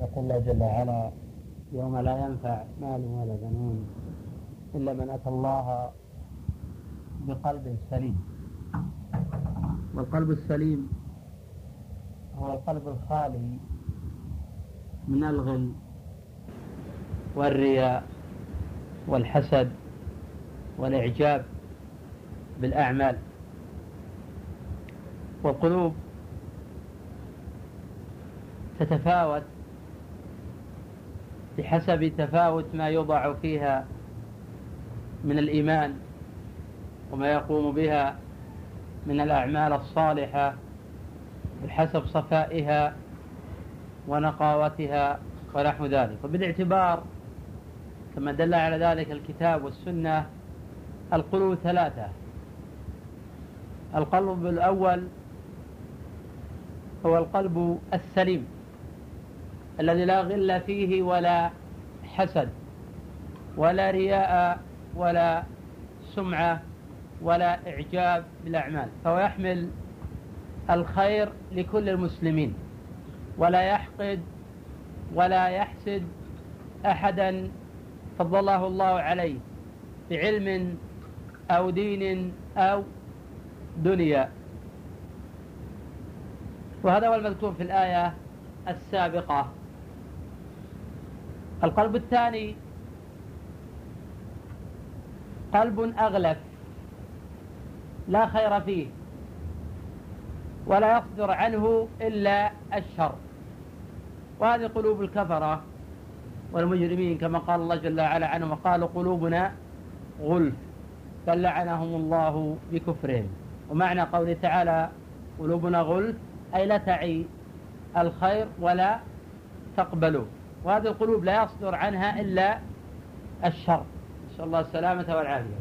يقول الله جل وعلا يوم لا ينفع مال ولا بنون إلا من أتى الله بقلب سليم. والقلب السليم هو القلب الخالي من الغل والرياء والحسد والإعجاب بالأعمال. والقلوب تتفاوت بحسب تفاوت ما يوضع فيها من الإيمان وما يقوم بها من الأعمال الصالحة بحسب صفائها ونقاوتها ونحو ذلك. وبالاعتبار كما دل على ذلك الكتاب والسنة القلوب ثلاثة. القلب الأول هو القلب السليم. الذي لا غل فيه ولا حسد ولا رياء ولا سمعة ولا إعجاب بالأعمال فهو يحمل الخير لكل المسلمين ولا يحقد ولا يحسد أحدا فضله الله عليه بعلم أو دين أو دنيا. وهذا هو المذكور في الآية السابقة. القلب الثاني. قلب أغلف. لا خير فيه. ولا يصدر عنه إلا الشر. وهذه قلوب الكفرة والمجرمين كما قال الله جل وعلا عنهم وقالوا قلوبنا غلف بل لعنهم الله بكفرهم. ومعنى قوله تعالى قلوبنا غلف أي لا تعي الخير ولا تقبله وهذه القلوب لا يصدر عنها إلا الشر. نسأل الله السلامة والعافية.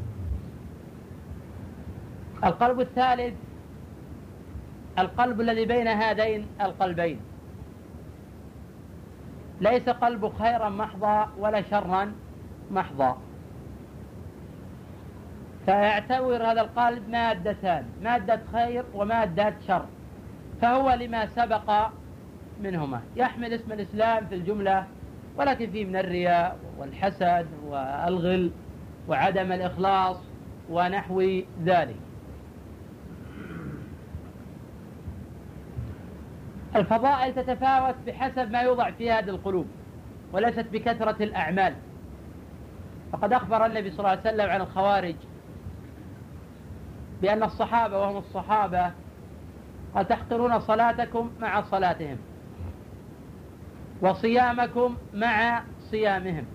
القلب الثالث القلب الذي بين هذين القلبين. ليس قلب خيرا محضا ولا شرا محضا. فيعتبر هذا القلب مادتان مادة خير ومادة شر. فهو لما سبق منهما. يحمل اسم الإسلام في الجملة ولكن فيه من الرياء والحسد والغل وعدم الإخلاص ونحو ذلك. الفضائل تتفاوت بحسب ما يوضع في هذه القلوب وليست بكثرة الأعمال. فقد أخبر النبي صلى الله عليه وسلم عن الخوارج بأن الصحابة وهم الصحابة قال تحقرون صلاتكم مع صلاتهم. وصيامكم مع صيامهم.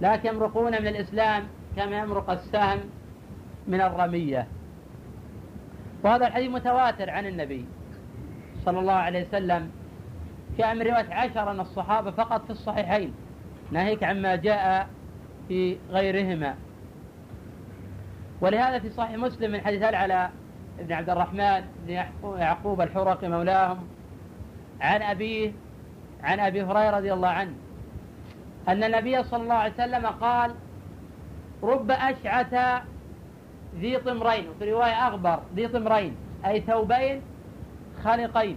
لكن يمرقون من الإسلام كما يمرق السهم من الرمية. وهذا الحديث متواتر عن النبي صلى الله عليه وسلم في من رواية عشرة من الصحابة فقط في الصحيحين. ناهيك عما جاء في غيرهما. ولهذا في صحيح مسلم من حديث العلاء بن عبد الرحمن بن يعقوب الحرقي مولاهم عن أبيه عن أبي هريرة رضي الله عنه أن النبي صلى الله عليه وسلم قال رب أشعث ذي طمرين وفي رواية أغبر ذي طمرين أي ثوبين خالقين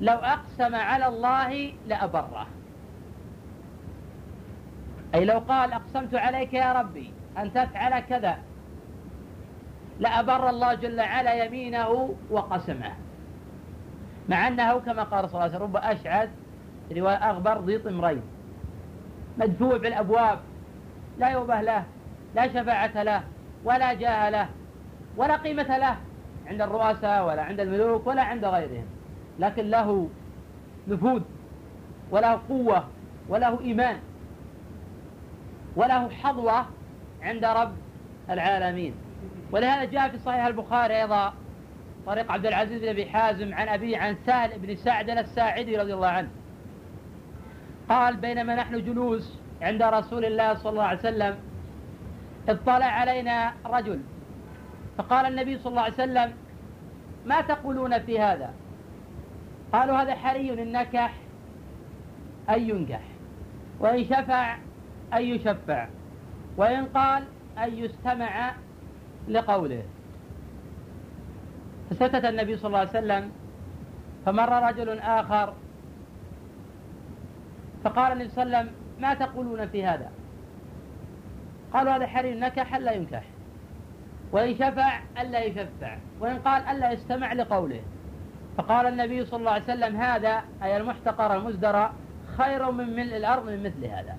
لو أقسم على الله لأبره. أي لو قال أقسمت عليك يا ربي أن تفعل كذا لأبر الله جل وعلا يمينه وقسمه. مع أنه كما قال صلى الله عليه وسلم رب أشعث رواية أغبر ضي طمرين. مدفوع بالأبواب لا يوبه له لا شفاعة له ولا جاه له ولا قيمة له عند الرؤساء ولا عند الملوك ولا عند غيرهم. لكن له نفوذ وله قوة وله إيمان وله حظوة عند رب العالمين. ولهذا جاء في صحيح البخاري أيضا طريق عبد العزيز بن أبي حازم عن أبيه عن سهل بن سعد الساعدي رضي الله عنه. قال بينما نحن جلوس عند رسول الله صلى الله عليه وسلم اطلع علينا رجل. فقال النبي صلى الله عليه وسلم ما تقولون في هذا؟ قالوا هذا حري إن نكح أن ينكح وإن شفع أن يشفع وإن قال أن يستمع لقوله. فسكت النبي صلى الله عليه وسلم فمر رجل آخر فقال النبي صلى الله عليه وسلم ما تقولون في هذا؟ قالوا هذا حرير نكح لا ينكح وإن شفع ألا يشفع وإن قال ألا يستمع لقوله. فقال النبي صلى الله عليه وسلم هذا أي المحتقر المزدرى خير من ملء الأرض من مثل هذا.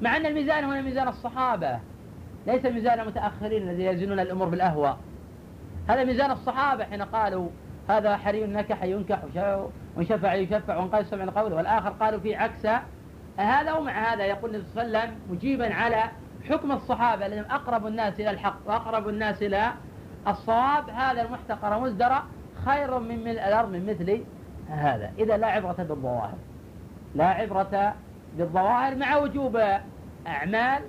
مع أن الميزان هنا ميزان الصحابة ليس ميزان المتأخرين الذين يزنون الأمور بالأهواء. هذا ميزان الصحابة حين قالوا هذا حري نكح ينكح وإن شفع يشفع وإن قال سمع قوله. والآخر قالوا في عكس. هذا ومع هذا يقول النبي صلى الله عليه وسلم مجيبا على حكم الصحابة لأنهم أقرب الناس إلى الحق وأقرب الناس إلى الصواب. هذا المحتقر مزدرى خير من ملء الأرض من مثل هذا. إذا لا عبرة بالظواهر. لا عبرة بالظواهر مع وجوب أعمال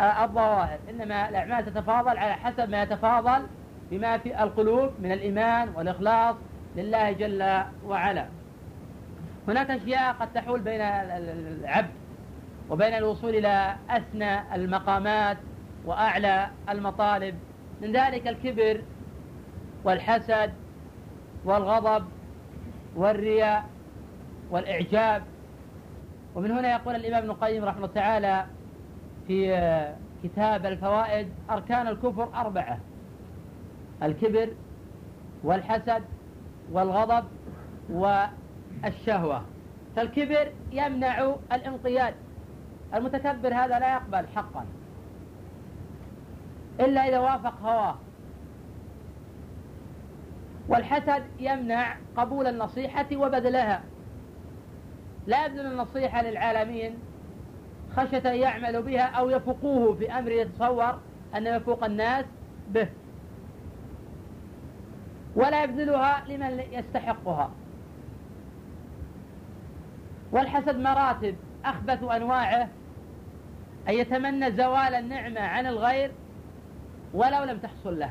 الظواهر. إنما الأعمال تتفاضل على حسب ما يتفاضل بما في القلوب من الإيمان والإخلاص لله جل وعلا. هناك أشياء قد تحول بين العبد وبين الوصول إلى أسنى المقامات وأعلى المطالب. من ذلك الكبر والحسد والغضب والرياء والإعجاب. ومن هنا يقول الإمام ابن القيم رحمه الله تعالى في كتاب الفوائد أركان الكفر أربعة. الكبر والحسد والغضب والشهوة. فالكبر يمنع الانقياد. المتكبر هذا لا يقبل حقا. إلا إذا وافق هواه. والحسد يمنع قبول النصيحة وبذلها. لا يبذل النصيحة للعالمين خشية أن يعملوا بها أو يفوقوه في أمر يتصور أن يفوق الناس به. ولا يبذلها لمن يستحقها. والحسد مراتب أخبث أنواعه أن يتمنى زوال النعمة عن الغير ولو لم تحصل له.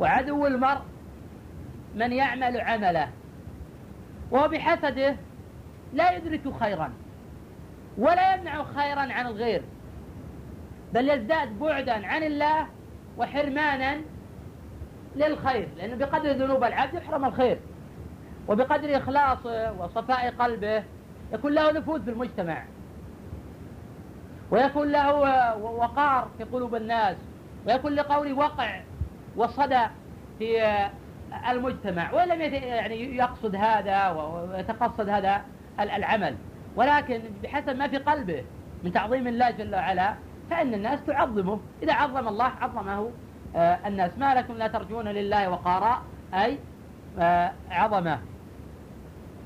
وعدو المرء من يعمل عمله وهو بحسده لا يدرك خيرا ولا يمنع خيرا عن الغير بل يزداد بعدا عن الله وحرمانا للخير لأنه بقدر ذنوب العبد يحرم الخير. وبقدر إخلاصه وصفاء قلبه يكون له نفوذ في المجتمع. ويكون له وقار في قلوب الناس. ويكون لقول وقع وصدى في المجتمع. وإن لم يعني يقصد هذا ويتقصد هذا العمل. ولكن بحسب ما في قلبه من تعظيم الله جل وعلا فإن الناس تعظمه. إذا عظم الله عظمه. الناس ما لكم لا ترجون لله وقارا أي آه، عظمة.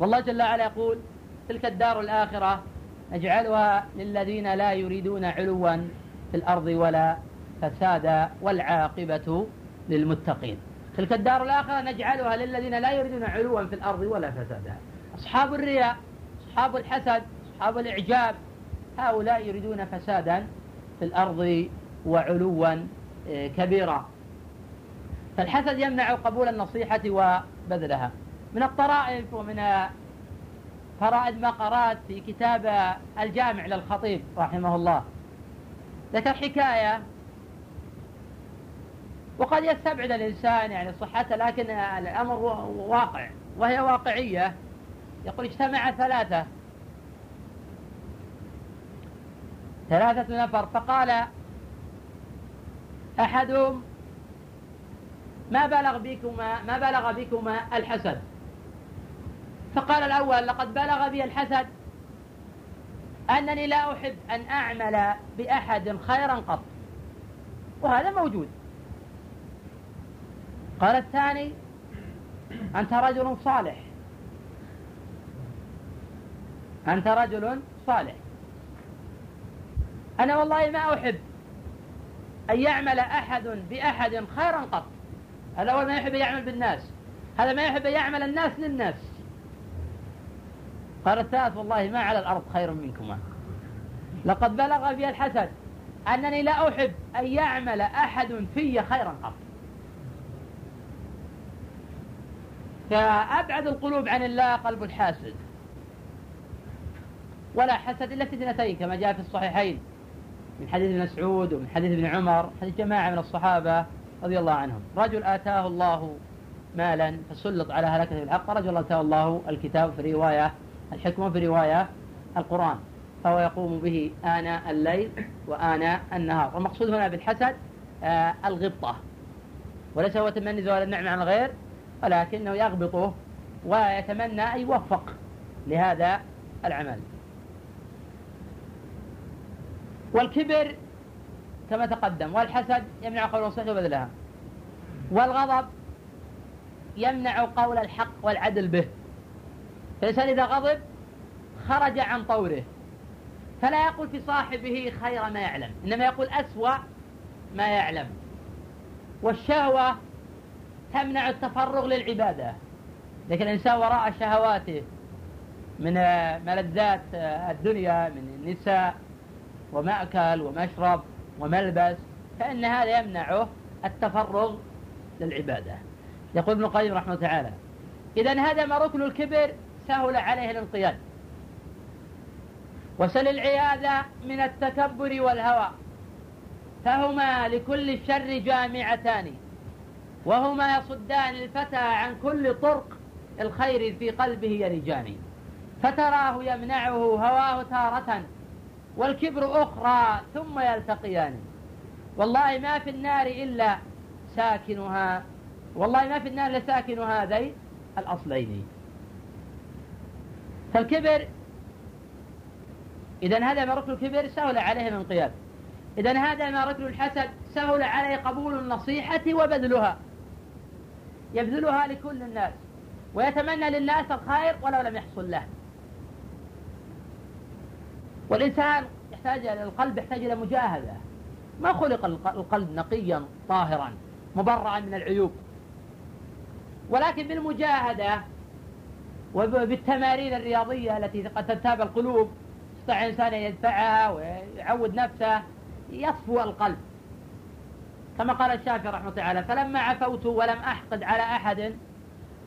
والله جل وعلا يقول تلك الدار الآخرة نجعلها للذين لا يريدون علوا في الأرض ولا فسادا والعاقبة للمتقين. تلك الدار الآخرة نجعلها للذين لا يريدون علوا في الأرض ولا فسادا أصحاب الرياء أصحاب الحسد أصحاب الإعجاب هؤلاء يريدون فسادا في الأرض وعلوا كبيرا فالحسد يمنع قبول النصيحة وبذلها. من الطرائف ومن فرائد ما قرأت في كتاب الجامع للخطيب رحمه الله. ذكر حكاية. وقد يستبعد الإنسان يعني صحتها لكن الأمر واقع وهي واقعية. يقول اجتمع ثلاثة. ثلاثة نفر. فقال أحدهم ما بلغ بكما ما بلغ بكما الحسد. فقال الأول لقد بلغ بي الحسد. أنني لا أحب أن أعمل بأحد خيرا قط. وهذا موجود. قال الثاني أنت رجل صالح. أنت رجل صالح. أنا والله ما أحب أن يعمل أحد بأحد خيرا قط. هذا أول ما يحب يعمل بالناس. هذا ما يحب يعمل الناس للناس. قال الثالث والله ما على الأرض خير منكما. لقد بلغ بي الحسد أنني لا أحب أن يعمل أحد في خيرا قط. فأبعد القلوب عن الله قلب الحاسد ولا حسد إلا في اثنتين كما جاء في الصحيحين. من حديث ابن مسعود ومن حديث ابن عمر حديث جماعة من الصحابة رضي الله عنهم. رجل آتاه الله مالا فسلط على هلكة الحق رجل آتاه الله الكتاب في رواية الحكمة في رواية القرآن فهو يقوم به آناء الليل وآناء النهار. والمقصود هنا بالحسد آه الغبطة. وليس هو تمني زوال النعمة عن الغير ولكنه يغبطه ويتمنى أن يوفق لهذا العمل. والكبر كما تقدم والحسد يمنع قول الصحة وبذلها. والغضب يمنع قول الحق والعدل به. فالإنسان إذا غضب خرج عن طوره. فلا يقول في صاحبه خير ما يعلم إنما يقول أسوأ ما يعلم. والشهوة تمنع التفرغ للعبادة. لكن الإنسان وراء شهواته من ملذات الدنيا من النساء ومأكل ومشرب وملبس فإن هذا يمنعه التفرغ للعبادة. يقول ابن القيم رحمه تعالى إذا هدم ركن الكبر سهل عليه الانقياد وسل العياذة من التكبر والهوى. فهما لكل الشر جامعتان وهما يصدان الفتى عن كل طرق الخير في قلبه يرجان. فتراه يمنعه هواه تارة والكبر أخرى ثم يلتقيان. والله ما في النار إلا ساكنها. والله ما في النار إلا ساكن هذين الأصلين. فالكبر إذا هذا ما ركن الكبر سهل عليه الانقياد إذا هذا ما ركن الحسد سهل عليه قبول النصيحة وبذلها. يبذلها لكل الناس. ويتمنى للناس الخير ولو لم يحصل له. والإنسان يحتاج القلب يحتاج إلى مجاهدة. ما خلق القلب نقيا طاهرا مبرعا من العيوب. ولكن بالمجاهدة وبالتمارين الرياضية التي قد تنتاب القلوب يستطيع الإنسان أن يدفعها ويعود نفسه يصفو القلب. كما قال الشافعي رحمه الله تعالى فلما عفوت ولم أحقد على أحد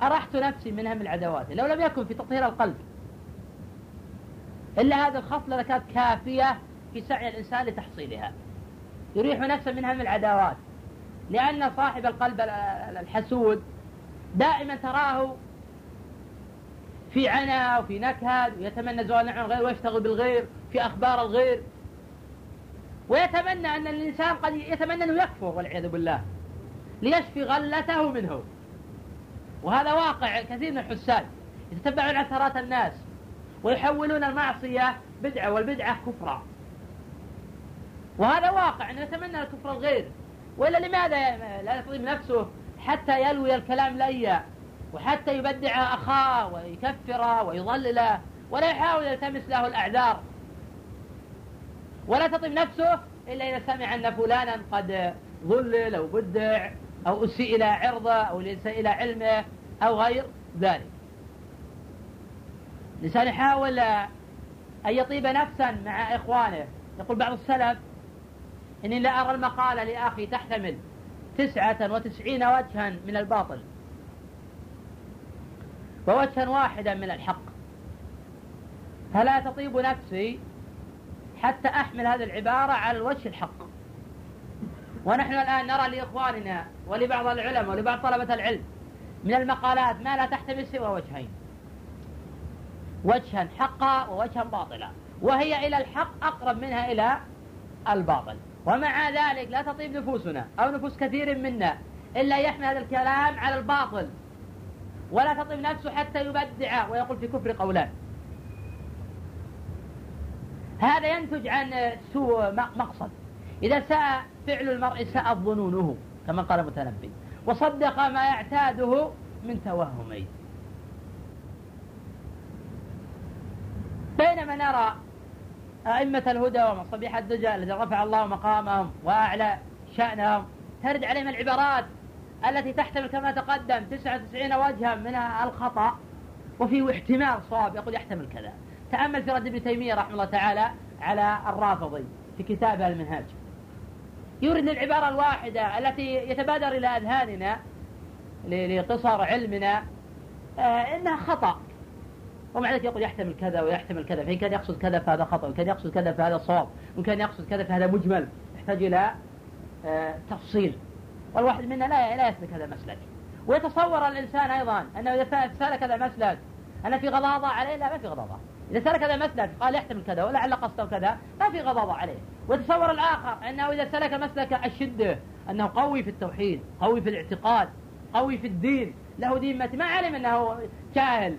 أرحت نفسي من هم العدوات لو لم يكن في تطهير القلب إلا هذه الخصلة كانت كافية في سعي الإنسان لتحصيلها. يريح نفسه من هم العداوات. لأن صاحب القلب الحسود دائما تراه في عنا وفي نكد ويتمنى زوال نعم الغير ويشتغل بالغير في أخبار الغير. ويتمنى أن الإنسان قد يتمنى أنه يكفر والعياذ بالله ليشفي غلته منه. وهذا واقع كثير من الحساد يتتبعون عثرات الناس. ويحولون المعصية بدعة والبدعة كفرا. وهذا واقع أنه يتمنى الكفر الغير وإلا لماذا لا يطيب نفسه حتى يلوي الكلام ليا وحتى يبدع أخاه ويكفره ويضلله ولا يحاول يلتمس له الأعذار. ولا تطيب نفسه إلا إذا سمع أن فلانا قد ضلل أو بدع أو أسيء إلى عرضه أو أسيء إلى علمه أو غير ذلك. الإنسان يحاول أن يطيب نفسا مع إخوانه. يقول بعض السلف إني لا أرى المقالة لأخي تحتمل تسعة وتسعين وجها من الباطل ووجها واحدا من الحق. فلا تطيب نفسي حتى أحمل هذه العبارة على الوجه الحق. ونحن الآن نرى لإخواننا ولبعض العلماء ولبعض طلبة العلم من المقالات ما لا تحتمل سوى وجهين. وجها حقا ووجها باطلا. وهي إلى الحق أقرب منها إلى الباطل. ومع ذلك لا تطيب نفوسنا أو نفوس كثير منا إلا يحمل هذا الكلام على الباطل. ولا تطيب نفسه حتى يبدع ويقول في كفر قولان. هذا ينتج عن سوء مقصد. إذا ساء فعل المرء ساءت ظنونه كما قال المتنبي. وصدق ما يعتاده من توهمين بينما نرى أئمة الهدى ومصابيح الدجى الذين رفع الله مقامهم وأعلى شأنهم ترد عليهم العبارات التي تحتمل كما تقدم 99 وجها من الخطأ وفي احتمال صواب يقول يحتمل كذا. تأمل في رد ابن تيمية رحمه الله تعالى على الرافضي في كتابه المنهاج. يورد العبارة الواحدة التي يتبادر إلى أذهاننا لقصر علمنا آه إنها خطأ. ومع ذلك يقول يحتمل كذا ويحتمل كذا فإن كان يقصد كذا فهذا خطأ وإن كان يقصد كذا فهذا صواب وإن كان يقصد كذا فهذا مجمل يحتاج إلى آه تفصيل. والواحد منا لا لا يسلك هذا المسلك. ويتصور الإنسان أيضا أنه إذا سلك هذا المسلك أنا في غضاضة عليه؟ لا ما في غضاضة. إذا سلك هذا مسلك قال يحتمل كذا ولعل قصده كذا ما في غضاضة عليه. وتصور الآخر أنه إذا سلك مسلك الشدة أنه قوي في التوحيد قوي في الاعتقاد قوي في الدين له دين ما علم أنه جاهل.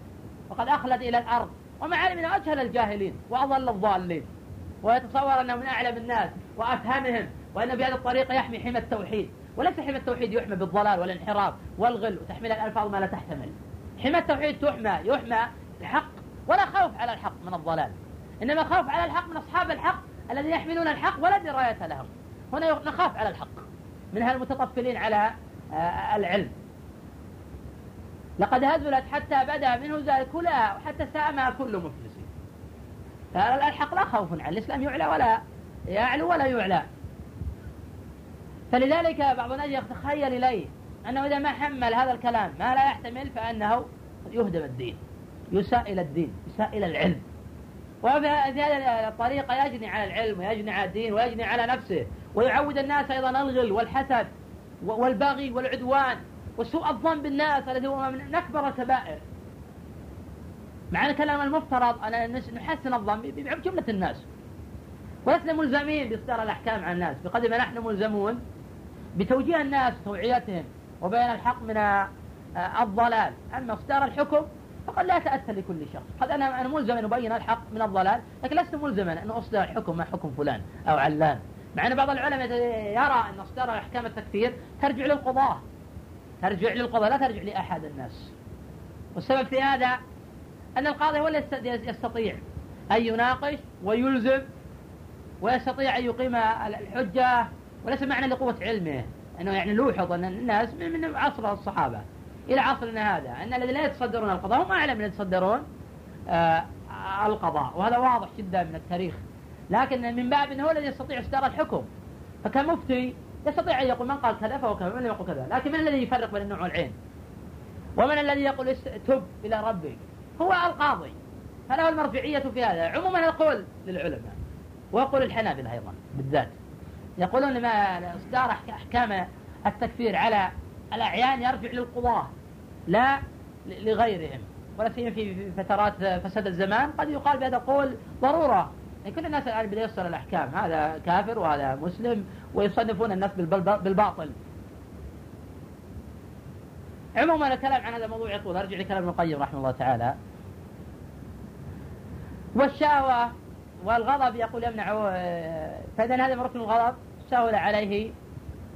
وقد أخلد إلى الأرض. وما علم أنه أجهل الجاهلين وأضل الضالين. ويتصور أنه من أعلم الناس وأفهمهم وأن بهذه الطريقة يحمي حمى التوحيد. وليس حمى التوحيد يحمى بالضلال والانحراف والغل وتحميل الألفاظ ما لا تحتمل. حمى التوحيد تحمى يحمى الحق ولا خوف على الحق من الضلال. إنما خوف على الحق من أصحاب الحق الذين يحملون الحق ولا دراية لهم. هنا نخاف على الحق. من هالمتطفلين على آه، العلم. لقد هزلت حتى بدا منه زال كلها وحتى سامها كل مفلس فالحق لا خوف على الإسلام يعلى ولا يعلو ولا يعلى. فلذلك بعض الناس يتخيل إليه أنه إذا ما حمل هذا الكلام ما لا يحتمل فأنه يهدم الدين يساء إلى الدين يساء إلى العلم. وفي هذه الطريقة يجني على العلم ويجني على الدين ويجني على نفسه ويعود الناس أيضا الغل والحسد والبغي والعدوان. وسوء الظن بالناس الذي هو من أكبر الكبائر. مع أن كلام المفترض أن نحسن الظن بجملة الناس. ولسنا ملزمين بإصدار الأحكام على الناس. بقدر ما نحن ملزمون بتوجيه الناس وتوعيتهم وبيان الحق من آه، الضلال. أما إصدار الحكم فقد لا يتأثر لكل شخص. قد أنا أنا ملزم أن أبين الحق من الضلال لكن لست ملزما أن أصدر الحكم مع حكم فلان أو علان. مع أن بعض العلماء يرى أن إصدار أحكام التكفير ترجع للقضاة. ترجع للقضاء لا ترجع لأحد الناس. والسبب في هذا أن القاضي هو الذي يستطيع أن يناقش ويلزم ويستطيع أن يقيم الحجة وليس معنى لقوة علمه أنه يعني لوحظ أن الناس من عصر الصحابة إلى عصرنا هذا أن الذين لا يتصدرون القضاء هم أعلم من يتصدرون آه القضاء. وهذا واضح جدا من التاريخ. لكن من باب أنه هو الذي يستطيع إصدار الحكم فكمفتي يستطيع أن يقول من قال كذا فهو كذا ومن يقول كذا. لكن من الذي يفرق بين النوع والعين؟ ومن الذي يقول تب إلى ربك هو القاضي. فله المرجعية في هذا. عموما القول للعلماء ويقول الحنابلة أيضا بالذات يقولون ما إصدار أحكام التكفير على الأعيان يرجع للقضاة لا لغيرهم ولا سيما في فترات فساد الزمان قد يقال بهذا القول ضرورة. يعني كل الناس الآن بدأ الأحكام. هذا كافر وهذا مسلم ويصنفون الناس بالباطل. عموما الكلام عن هذا الموضوع يطول. أرجع لكلام ابن القيم رحمه الله تعالى. والشهوة والغضب يقول يمنع فإذا هذا ركن الغضب سهل عليه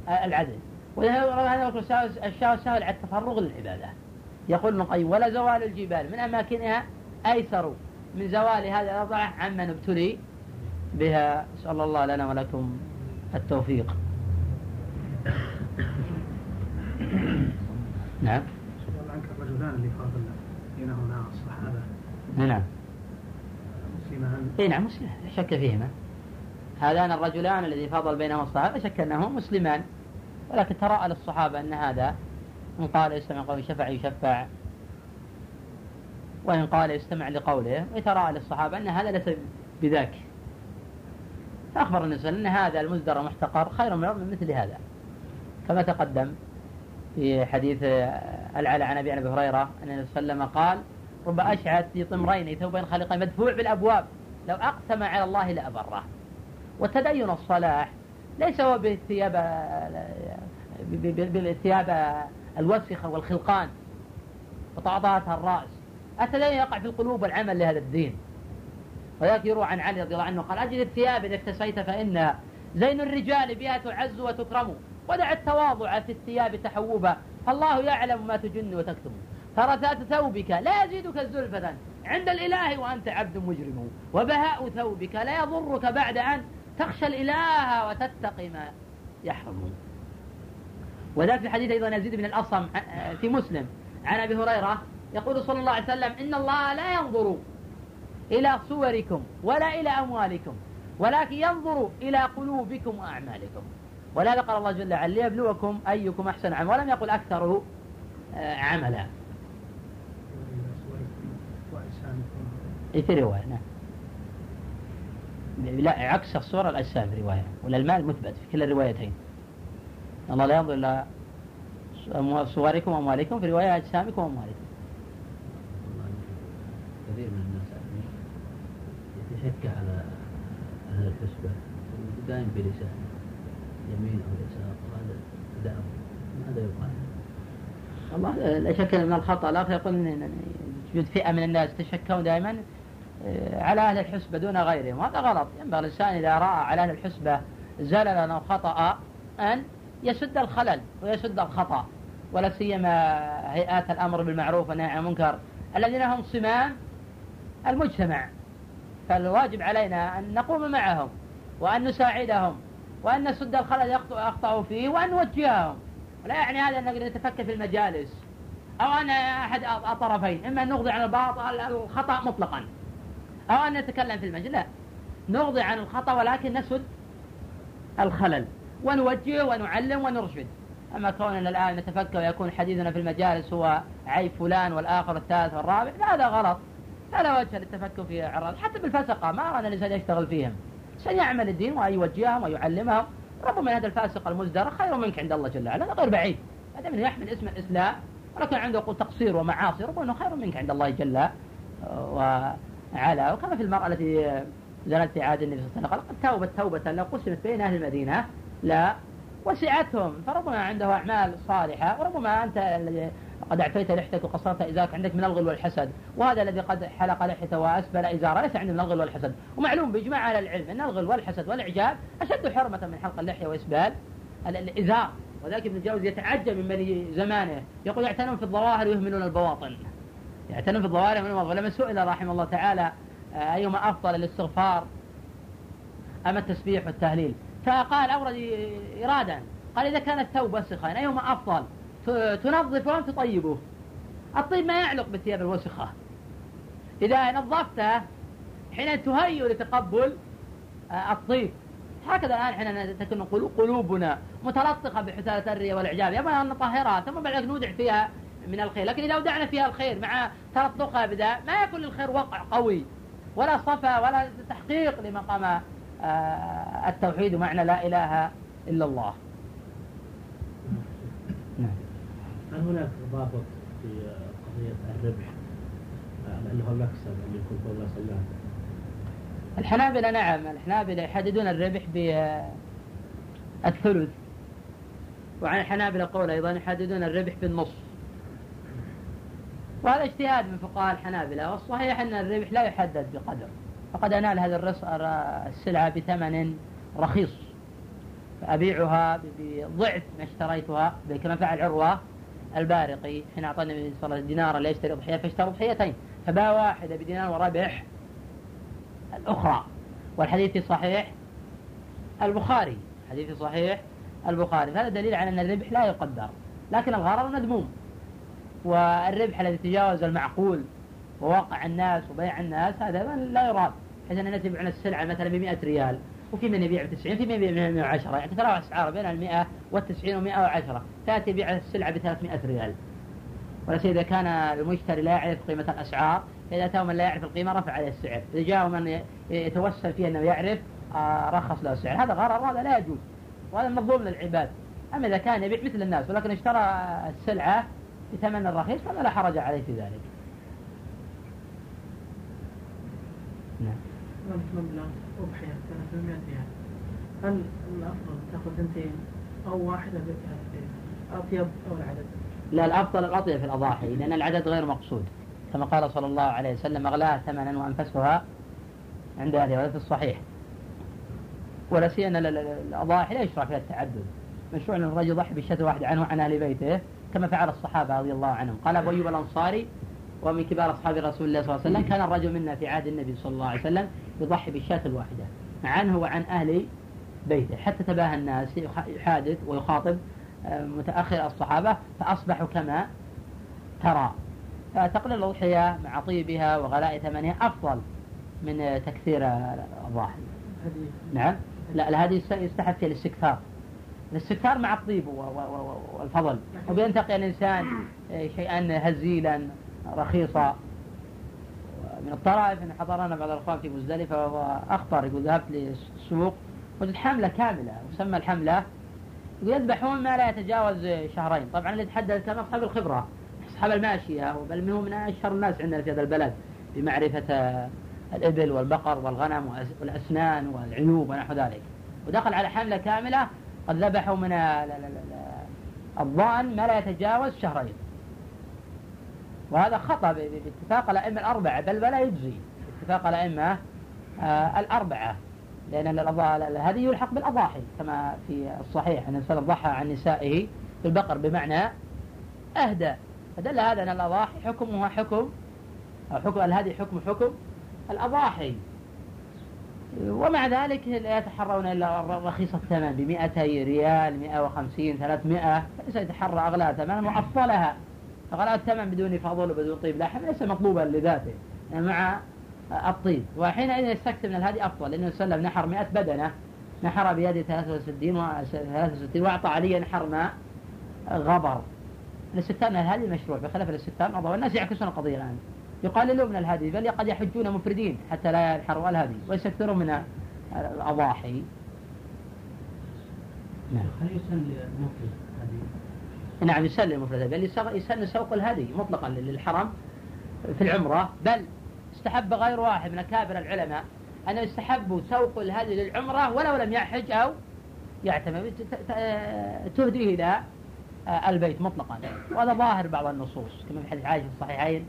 العدل. وهذا ركن الشهوة سهل على التفرغ للعبادة. يقول ابن القيم ولا زوال الجبال من أماكنها أيسر. من زوال هذا الوضع عمن ابتلي بها. نسأل الله لنا ولكم التوفيق. نعم. سؤال عنك الرجلان اللي فاضل بينهما الصحابة. نعم مسلمان اي نعم مسلم لا شك فيهما. هذان الرجلان الذي فاضل بينهما الصحابة شك أنهما مسلمان. ولكن تراءى للصحابة أن هذا إن قال يستمع قول شفع يشفع. وإن قال يستمع لقوله ويتراءى للصحابة أن هذا ليس بذاك. فأخبر وسلم أن هذا المزدر المحتقر خير من مثل هذا. كما تقدم في حديث العلا عن أبي هريرة أن النبي صلى الله عليه وسلم قال رب أشعث في طمرين ثوبين خلقين مدفوع بالأبواب لو أقسم على الله لأبره. والتدين الصلاح ليس هو بالثياب بالثياب الوسخة والخلقان وطعطات الراس التدين يقع في القلوب والعمل لهذا الدين. وذلك يروى عن علي رضي الله عنه قال اجد الثياب إذا اكتسيت فانها زين الرجال بها تعز وتكرم. ودع التواضع في الثياب تحوبا. فالله يعلم ما تجن وتكتم. فرثات ثوبك لا يزيدك زلفة عند الإله وأنت عبد مجرم. وبهاء ثوبك لا يضرك بعد أن تخشى الإله وتتقي ما يحرم. وذلك في حديث أيضا يزيد بن الأصم في مسلم. عن أبي هريرة يقول صلى الله عليه وسلم إن الله لا ينظر إلى صوركم ولا إلى أموالكم ولكن ينظر إلى قلوبكم وأعمالكم. ولا قال الله جل وعلا ليبلوكم أيكم أحسن عملا. ولم يقل أكثره آه، عملا. في رواية نعم. لا عكس الصورة الأجسام في رواية. ولا المال مثبت في كلا الروايتين. الله لا ينظر إلى صوركم وأموالكم في رواية أجسامكم وأموالكم. كثير من الناس يعني يتشكى على أهل الحسبة. دائما بلسانه يمين أو يسار وهذا دعوة ماذا يقال؟ والله لا شك من الخطأ الآخر يقول إن يوجد فئة من الناس تشكون دائما آه، على أهل الحسبة دون غيرهم. وهذا غلط. ينبغي الإنسان إذا رأى على أهل الحسبة زللا أو خطأ أن يسد الخلل ويسد الخطأ ولا سيما هيئات الأمر بالمعروف والنهي عن المنكر الذين هم صمام المجتمع. فالواجب علينا أن نقوم معهم وأن نساعدهم وأن نسد الخلل أخطأوا فيه وأن نوجههم. ولا يعني هذا أن نتفكر في المجالس. أو أن أحد الطرفين إما أن نغضي عن الباطل الخطأ مطلقا. أو أن نتكلم في المجلس لا. نغضي عن الخطأ ولكن نسد الخلل. ونوجه ونعلم ونرشد. أما كوننا الآن نتفكر ويكون حديثنا في المجالس هو عيب فلان والآخر والثالث والرابع هذا غلط. لا لا وجه للتفكر في عراض حتى بالفسقة ما أراد الإنسان يشتغل فيهم. سيعمل الدين ويوجههم ويعلمهم ربما هذا الفاسق المزدر خير منك عند الله جل وعلا هذا غير بعيد. هذا من يحمل اسم الإسلام ولكن عنده تقصير ومعاصي ربما خير منك عند الله جل وعلا. وكما في المرأة التي زنت في عهد النبي صلى الله عليه وسلم قد توبت توبة لو قسمت بين أهل المدينة لا وسعتهم. فربما عنده أعمال صالحة وربما أنت قد اعفيت لحيتك وقصرت إزارك عندك من الغل والحسد. وهذا الذي قد حلق لحيته وأسبل إزارة ليس عنده من الغل والحسد. ومعلوم بإجماع أهل العلم أن الغل والحسد والإعجاب أشد حرمة من حلق اللحية وإسبال الإزار. وذلك ابن الجوزي يتعجب من بني زمانه. يقول يعتنون في الظواهر ويهملون البواطن. يعتنون في الظواهر ويهملون البواطن. ولما سئل رحمه الله تعالى آه، ايهما أفضل الاستغفار أم التسبيح والتهليل؟ فقال أورد إرادا. قال إذا كانت الثوب وسخا ايهما أفضل؟ تنظفه أم تطيبه الطيب ما يعلق بالثياب الوسخة. إذا نظفته حين تهيئ لتقبل آه، الطيب. هكذا الآن حين تكون قلوبنا متلطخة بحثالة الرية والإعجاب. يبغى أن نطهرها ثم بعد ذلك نودع فيها من الخير. لكن إذا ودعنا فيها الخير مع تلطخها بذا ما يكون للخير وقع قوي ولا صفا ولا تحقيق لمقام آه، التوحيد ومعنى لا إله إلا الله. هل هناك ضابط في قضية الربح هو المكسب اللي يكون الله سلام الحنابلة نعم الحنابلة يحددون الربح بالثلث وعن الحنابلة قول أيضا يحددون الربح بالنصف وهذا اجتهاد من فقهاء الحنابلة والصحيح أن الربح لا يحدد بقدر. فقد أنال هذه السلعة بثمن رخيص. فأبيعها بضعف ما اشتريتها كما فعل عروة. البارقي حين أعطى النبي صلى الله عليه وسلم دينارا ليشتري ضحية فاشترى ضحيتين فباع واحدة بدينار وربح الأخرى. والحديث في صحيح البخاري حديث في صحيح البخاري. هذا دليل على أن الربح لا يقدر لكن الغرر مذموم. والربح الذي تجاوز المعقول ووقع الناس وبيع الناس هذا لا يراد حيث أننا نتبع السلعة مثلا ب 100 ريال. وفي من يبيع ب 90 في من يبيع ب 110 يعني تتراوح اسعار بين ال 100 وال 90 و 110 تأتي يبيع السلعة ب 300 ريال. سيما إذا كان المشتري لا يعرف قيمة الأسعار فاذا اتاه من لا يعرف القيمة رفع عليه السعر. إذا جاء من يتوسل فيه إنه يعرف آه، رخص له السعر. هذا غرر وهذا لا يجوز. وهذا مظلوم للعباد أما إذا كان يبيع مثل الناس ولكن اشترى السلعة بثمن رخيص فلا حرج عليه في ذلك. نعم. أضحية 300 ريال. هل الأفضل تأخذ اثنتين أو واحدة أطيب أو العدد؟ لا الأفضل الأطيب في الأضاحي لأن العدد غير مقصود. كما قال صلى الله عليه وسلم أغلاها ثمنا وأنفسها عند وهذا في الصحيح. ولا سيما الأضاحي لا يشرع فيها التعدد. مشروع أن الرجل يضحي بالشاة واحدة عنه وعن أهل بيته كما فعل الصحابة رضي الله عنهم. قال أبو أيوب الأنصاري ومن كبار أصحاب رسول الله صلى الله عليه وسلم كان الرجل منا في عهد النبي صلى الله عليه وسلم يضحي بالشاة الواحدة. عنه وعن أهل بيته. حتى تباهى الناس يحادث ويخاطب آه، متأخر الصحابة فأصبحوا كما ترى. فتقليل الأضحية مع طيبها وغلاء ثمنها أفضل من تكثير الضاحي نعم. لا الهدي يستحب فيه الاستكثار. الاستكثار مع الطيب والفضل. وبينتقي الإنسان آه، شيئا هزيلا. رخيصة. من الطرائف إن حضرنا بعض الأخوان في مزدلفة وهو أخطر يقول ذهبت للسوق وجدت حملة كاملة وسمى الحملة يقول يذبحون ما لا يتجاوز شهرين. طبعا اللي تحدث كان أصحاب الخبرة أصحاب الماشية بل منهم من أشهر الناس عندنا في هذا البلد بمعرفة الإبل والبقر والغنم والأسنان والعيوب ونحو ذلك. ودخل على حملة كاملة قد ذبحوا من الضأن ما لا يتجاوز شهرين. وهذا خطأ باتفاق الأئمة الأربعة بل ولا يجزي باتفاق الأئمة آه، الأربعة لأن الهدي يلحق بالأضاحي كما في الصحيح أن الإنسان ضحى عن نسائه بالبقر بمعنى أهدى. فدل هذا أن الأضاحي حكمها حكم أو حكم الهدي حكم حكم الأضاحي. ومع ذلك لا يتحرون إلا رخيص الثمن ب ريال 150 300 فليس يتحرى أغلى ثمن وأفضلها. أغلى الثمن بدون فضل وبدون طيب. لحم ليس مطلوبا لذاته. يعني مع الطيب. وحينئذ يستكثر من الهدي أفضل. لأنه وسلم نحر 100 بدنة. نحر بيده 63 و 63 وأعطى عليا ماء غبر. الاستثناء الهدي مشروع. بخلاف الاستثناء من والناس يعكسون القضية الآن. يقللون من الهدي. بل قد يحجون مفردين حتى لا ينحروا الهدي. ويستكثرون من الأضاحي. نعم. هل يسن للمفرد؟ نعم يسن للمفرد بل يسن سوق الهدي مطلقا للحرم في العمرة. بل استحب غير واحد من أكابر العلماء أن يستحب سوق الهدي للعمرة ولو لم يحج أو يعتمر. تهديه إلى البيت مطلقا. وهذا ظاهر بعض النصوص كما في حديث عائشة في الصحيحين.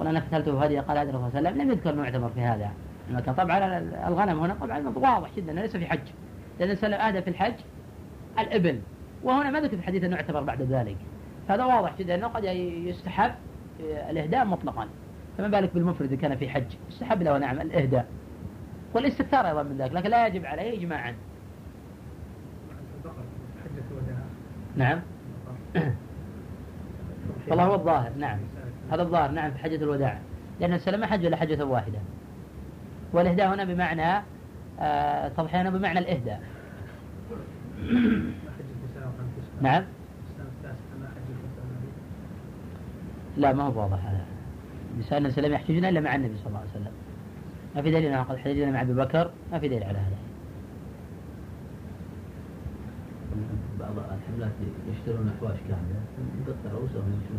قل أنا فتلته هدي قال الرسول صلى الله عليه وسلم لم يذكر معتمر في هذا. لكن طبعا الغنم هنا طبعا واضح جدا ليس في حج. لأن السلام أهدى في الحج الإبل وهنا ما ذكر في الحديث أنه يعتبر بعد ذلك. هذا واضح جدا أنه قد يستحب الإهداء مطلقا. فما بالك بالمفرد كان في حج. يستحب له نعم الإهداء. والاستكثار أيضا من ذلك لكن لا يجب عليه إجماعا. نعم. والله هو الظاهر نعم. هذا الظاهر نعم في حجة الوداع. لأن السلام حج ولا حجة واحدة. والإهداء هنا بمعنى آه هنا بمعنى الإهداء. نعم. لا ما هو واضح. هذا نساء السلام يحتجون إلا مع النبي صلى الله عليه وسلم. ما في دليل أنه قد حججنا مع أبي بكر ما في دليل على هذا. بعض الحملات يشترون أحواش كاملة يقطع رؤوسهم ويمشون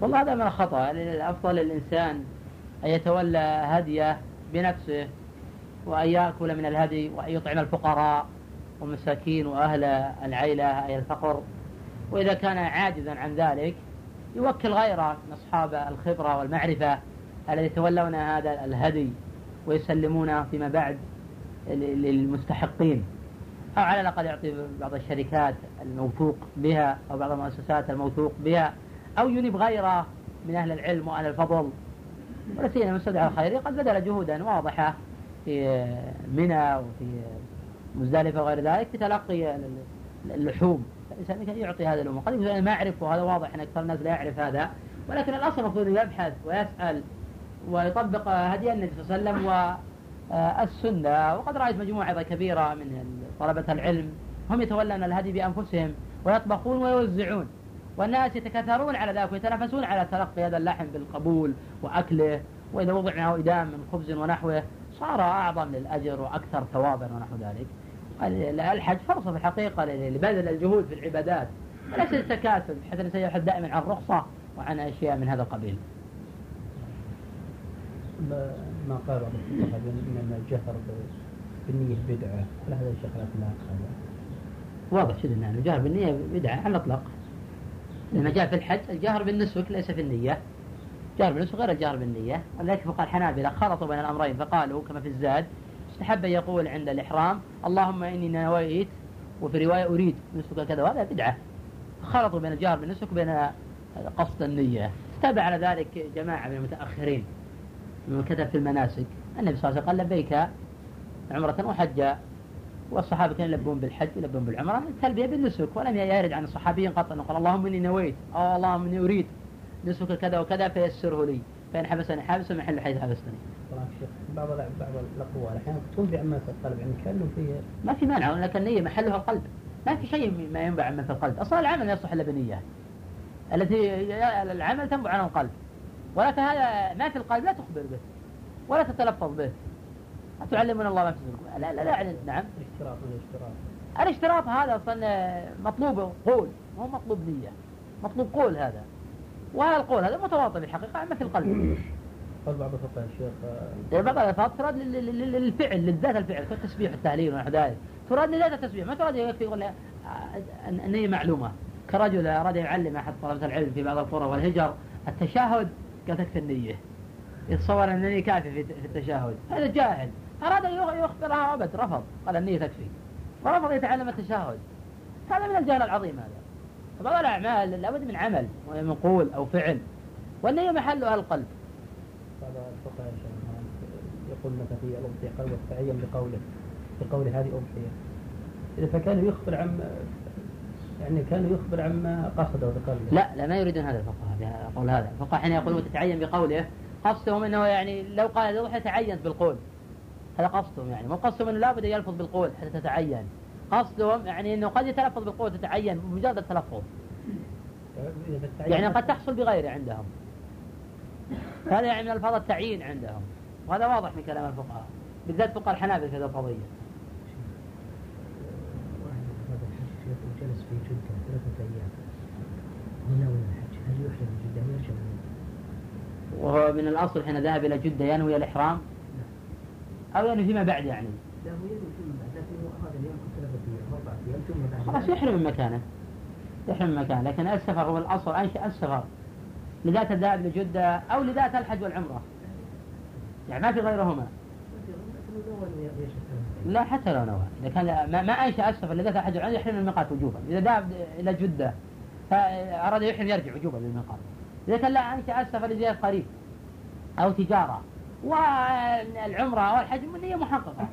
والله هذا من الخطأ. الأفضل للإنسان أن يتولى هديه بنفسه وأن يأكل من الهدي وأن يطعم الفقراء. والمساكين وأهل العيلة أي الفقر. وإذا كان عاجزا عن ذلك يوكل غيره من أصحاب الخبرة والمعرفة الذي يتولون هذا الهدي ويسلمونه فيما بعد للمستحقين. أو على الأقل يعطي بعض الشركات الموثوق بها أو بعض المؤسسات الموثوق بها أو ينيب غيره من أهل العلم وأهل الفضل. ولا سيما المستدعى الخيري قد بذل جهودا واضحة في منى وفي مزدلفة وغير ذلك في تلقي اللحوم. الإنسان يعطي هذا الأمور قد يقول أنا ما أعرف وهذا واضح أن أكثر الناس لا يعرف هذا ولكن الأصل المفروض يبحث ويسأل ويطبق هدي النبي صلى الله عليه وسلم والسنة. وقد رأيت مجموعة كبيرة من طلبة العلم هم يتولون الهدي بأنفسهم ويطبخون ويوزعون والناس يتكاثرون على ذلك ويتنافسون على تلقي هذا اللحم بالقبول وأكله. وإذا وضع معه إدام من خبز ونحوه صار أعظم للأجر وأكثر ثوابا ونحو ذلك. الحج فرصة في الحقيقة لبذل الجهود في العبادات. وليس التكاسل بحيث الإنسان يبحث دائما عن رخصة وعن أشياء من هذا القبيل. ما قال بعض الفقهاء ان الجهر بالنية بدعة. هل هذا الشيخ لا واضح جدا ان الجهر بالنية بدعة على الإطلاق. لما جاء في الحج الجهر بالنسك ليس في النية. جهر بالنسك غير الجهر بالنية. ولذلك فقال الحنابلة خلطوا بين الأمرين فقالوا كما في الزاد استحب يقول عند الإحرام اللهم إني نويت وفي رواية أريد نسك كذا وهذا بدعة. خلطوا بين الجهر بالنسك وبين قصد النية. تابع على ذلك جماعة من المتأخرين من كتب في المناسك. النبي صلى الله عليه وسلم قال لبيك عمرة وحجا والصحابة كانوا يلبون بالحج يلبون بالعمرة التلبية بالنسك. ولم يرد عن الصحابيين قط أنه قال اللهم إني نويت أو اللهم إني أريد نسك كذا وكذا فيسره لي فإن حبسني حابس محل حيث حبستني. بعض بعض الأقوال. أحيانا تنبع عما في القلب يعني كأنه فيه ما في مانع لكن النية محلها القلب. ما في شيء ما ينبع عما في القلب. أصلا العمل لا يصح إلا بنية. التي العمل تنبع عن القلب. ولكن هذا ما في القلب لا تخبر به ولا تتلفظ به. تعلمون الله ما في صدوركم لا لا لا نعم. الاشتراط الاشتراط. الاشتراط هذا أصلا مطلوب قول مو مطلوب نية. مطلوب قول هذا. وهذا القول هذا متواطئ بالحقيقة في القلب. قال بعض الفقهاء الشيخ بعض الألفاظ تراد لل- لل- للفعل للذات الفعل كالتسبيح والتهليل ونحو ذلك تراد لذات التسبيح ما تراد يكفي يقول أن هي معلومة. كرجل أراد يعلم أحد طلبة العلم في بعض القرى والهجر التشهد قال تكفي النية. يتصور أنني كافي في التشهد هذا جاهل. أراد أن يخ- يخبرها أبد رفض. قال النية تكفي. ورفض يتعلم التشهد هذا من الجهل العظيم هذا. فبعض الأعمال لابد من عمل ومن قول أو فعل. والنية محلها القلب. شيخ يقول لك في الأضحية قال تعين بقوله بقول هذه أضحية إذا فكان يخبر عن يعني كان يخبر عما قصده بقلبه لا لا ما يريدون هذا الفقهاء بقول هذا. الفقهاء حين يقولون تتعين بقوله قصدهم إنه يعني لو قال الأضحية تعينت بالقول. هذا قصدهم يعني. مو قصدهم إنه لابد يلفظ بالقول حتى تتعين. قصدهم يعني إنه قد يتلفظ بالقول تتعين بمجرد التلفظ. يعني قد تحصل بغيره عندهم. هذا يعني من الفاظ التعيين عندهم. وهذا واضح من كلام الفقهاء. بالذات فقهاء الحنابلة في هذه القضية. وجلس في جدة ثلاثة أيام وناوي الحج هل يحرم من جدة وهو من الأصل حين ذهب إلى جدة ينوي الإحرام. أو ينوي فيما بعد يعني. لا هو يدري ثم بعد لكن هو هذا اليوم ثلاثة أيام أربعة أيام ثم بعد خلاص يحرم من مكانه. يحرم من مكانه. لكن السفر هو الأصل. أنشأ السفر. لذات الذهاب لجدة أو لذات الحج والعمرة. يعني ما في غيرهما. لا حتى لو نوى. إذا كان ما, ما أنشأ السفر لذات الحج والعمرة يحرم الميقات وجوبا. إذا ذهب إلى جدة فأراد يحرم يرجع وجوبا للميقات. إذا كان لا أنشأ السفر لزيارة قريب أو تجارة. والعمرة أو الحج النية محققة.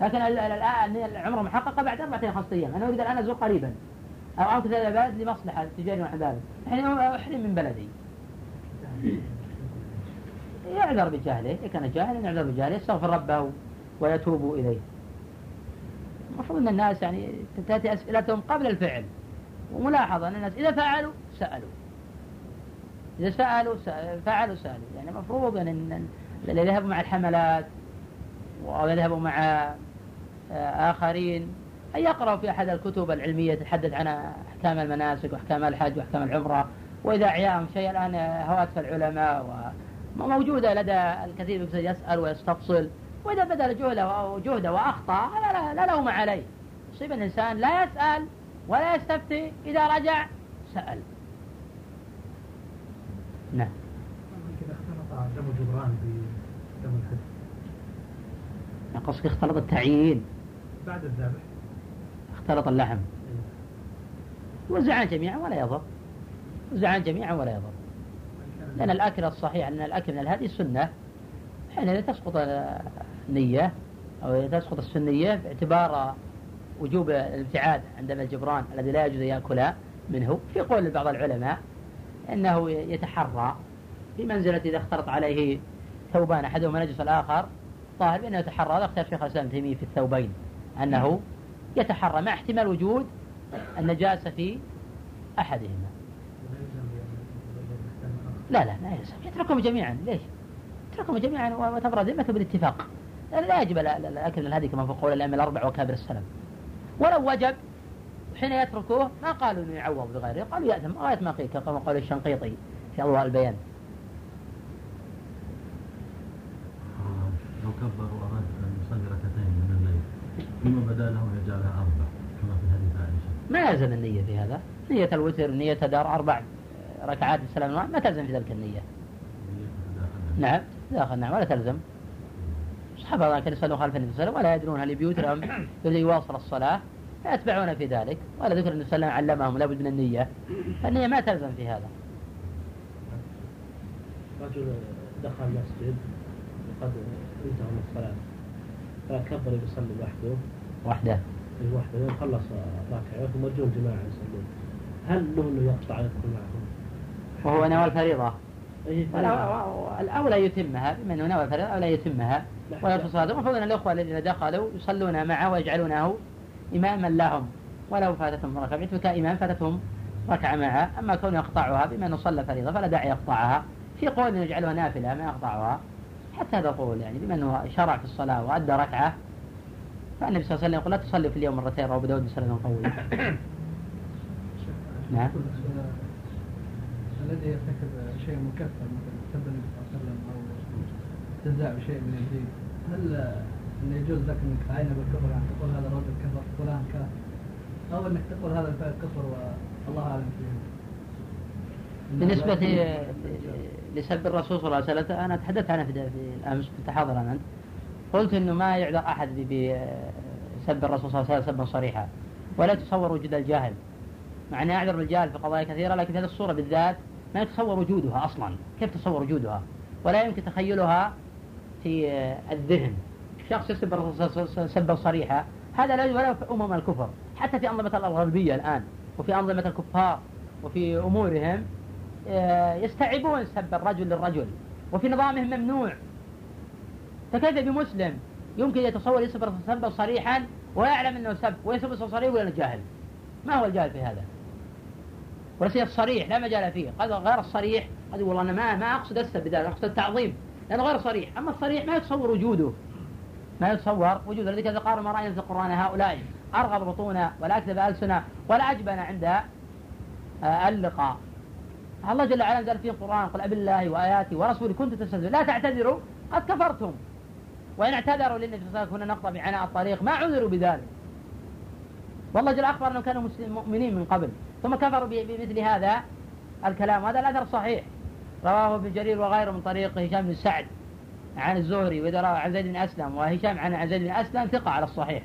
لكن ال- ال- الآن العمرة محققة بعد أربعة أيام خمسة أيام. أنا أريد الآن أزور قريبا. أو أمكث البلد لمصلحة تجارية ونحو ذلك أحرم من بلدي. يعذر بجهله إذا كان جاهلا يعذر بجهله يستغفر ربه ويتوب إليه. المفروض أن الناس يعني تأتي أسئلتهم قبل الفعل. وملاحظة أن الناس إذا فعلوا سألوا. إذا سألوا سأ- فعلوا سألوا. يعني المفروض أن اللي يذهبوا مع الحملات أو يذهبوا مع آه، آخرين أن يقرأوا في أحد الكتب العلمية تتحدث عن أحكام المناسك وأحكام الحج وأحكام العمرة. وإذا أعياهم شيء الآن هواتف العلماء وموجودة لدى الكثير من يسأل ويستفصل. وإذا بذل جهده جهده وأخطأ لا, لا, لا لوم عليه. يصيب الإنسان لا يسأل ولا يستفتي إذا رجع سأل. نعم. كذا اختلط دم جبران بدم الحج قصدك اختلط التعيين. بعد الذبح. اختلط اللحم. يوزعان جميعا ولا يضر. يوزعان جميعا ولا يضر. لأن الأكل الصحيح لأن الأكل من الهدي سنة حينئذ تسقط النية أو تسقط السنية باعتبار وجوب الابتعاد عند ابن الجبران الذي لا يجوز أن يأكل منه في قول بعض العلماء أنه يتحرى بمنزلة إذا اختلط عليه ثوبان أحدهما نجس الآخر. طاهر بأنه يتحرى هذا اختيار شيخ الإسلام تيمية في الثوبين أنه يتحرى مع احتمال وجود النجاسة في أحدهما. لا لا لا يلزم. يتركهم جميعا. ليش؟ يتركهم جميعا وتبرأ ذمته بالاتفاق. لا- لا يجب ال- ال- الأكل الهدي كما في قول الأئمة الأربع وكابر السلف ولو وجب حين يتركوه ما قالوا إنه يعوض بغيره. قالوا يأثم. غاية ما قيل كما قال الشنقيطي في أضواء البيان. لو كبر وأراد أن يصلي ركعتين من الليل ثم بدأ له يجعلها أربع كما في حديث عائشة. ما يلزم النية في هذا. نية الوتر نية دار أربع. ركعات السلام ما تلزم في ذلك النية. نعم داخل نعم ولا تلزم. الصحابة الله كانوا يصلون خلف النبي صلى الله عليه وسلم ولا يدرون هل بيوتهم يريد يواصل الصلاة. فيتبعون في ذلك ولا ذكر النبي صلى الله عليه وسلم علمهم لابد من النية. فالنية ما تلزم في هذا. رجل دخل المسجد وقد انتهى من الصلاة فكبر يصلي لوحده وحده. لوحده خلص ركعة ثم جماعة يصلون. هل له انه يقطع يدخل معهم؟ وهو نوى الفريضة. الأولى يتمها بما أنه نوى الفريضة الأولى يتمها. ولا المفروض أن الأخوة الذين دخلوا يصلون معه ويجعلونه إماما لهم. ولو فاتتهم ركعة بيت كإمام فاتتهم ركعة معه. أما كونه يقطعها بما أنه صلى فريضة فلا داعي يقطعها. في قول يجعلها نافلة ما يقطعها. حتى هذا قول يعني بما أنه شرع في الصلاة وأدى ركعة. فالنبي صلى الله عليه وسلم يقول لا تصلي في اليوم مرتين رواه أبو داود بسند قوي. نعم. الذي يرتكب شيء مكفر مثلا سب النبي صلى الله عليه وسلم أو استهزاء بشيء من الدين هل انه يجوز لك أنك تعين بالكفر يعني تقول هذا الرجل كفر فلان كافر؟ أو أنك تقول هذا الفعل كفر والله أعلم فيه. بالنسبة لسب الرسول صلى الله عليه وسلم أنا تحدثت عنه في في أمس كنت حاضرا أنت قلت أنه ما يعذر أحد بسب الرسول صلى الله عليه وسلم سبا صريحا. ولا يتصور وجود الجاهل. مع أني أعذر بالجاهل في قضايا كثيرة لكن هذه الصورة بالذات ما يتصور وجودها أصلا. كيف تصور وجودها؟ ولا يمكن تخيلها في الذهن. شخص يسب سبا صريحا هذا لا ولا في أمم الكفر. حتى في أنظمة الغربية الآن وفي أنظمة الكفار وفي أمورهم آه، يستعبون سب الرجل للرجل. وفي نظامهم ممنوع. فكيف بمسلم يمكن يتصور يسب سبا صريحا ويعلم أنه سب ويسب صريح ولا جاهل ما هو الجاهل في هذا؟ وليس الصريح لا مجال فيه. قد غير الصريح. قد والله أنا ما ما أقصد السب بذلك أقصد التعظيم. لأنه غير صريح. أما الصريح ما يتصور وجوده. ما يتصور وجوده. الذي كذا قال ما راينا في القران هؤلاء. أرغب بطونا ولا أكذب ألسنا ولا أجبن عند آه، اللقاء. الله جل وعلا قال في القرآن. قل أبي الله وآياته ورسوله كنتم تستهزئون. لا تعتذروا قد كفرتم. وإن اعتذروا للنبي صلى الله عليه وسلم كنا نقطع بعناء الطريق. ما عذروا بذلك. والله جل أخبر أنهم كانوا مؤمنين من قبل. ثم كفروا بمثل هذا الكلام. هذا الأثر صحيح. رواه ابن جرير وغيره من طريق هشام بن سعد عن الزهري وإذا روى عن زيد بن أسلم وهشام عن زيد بن أسلم ثقة على الصحيح.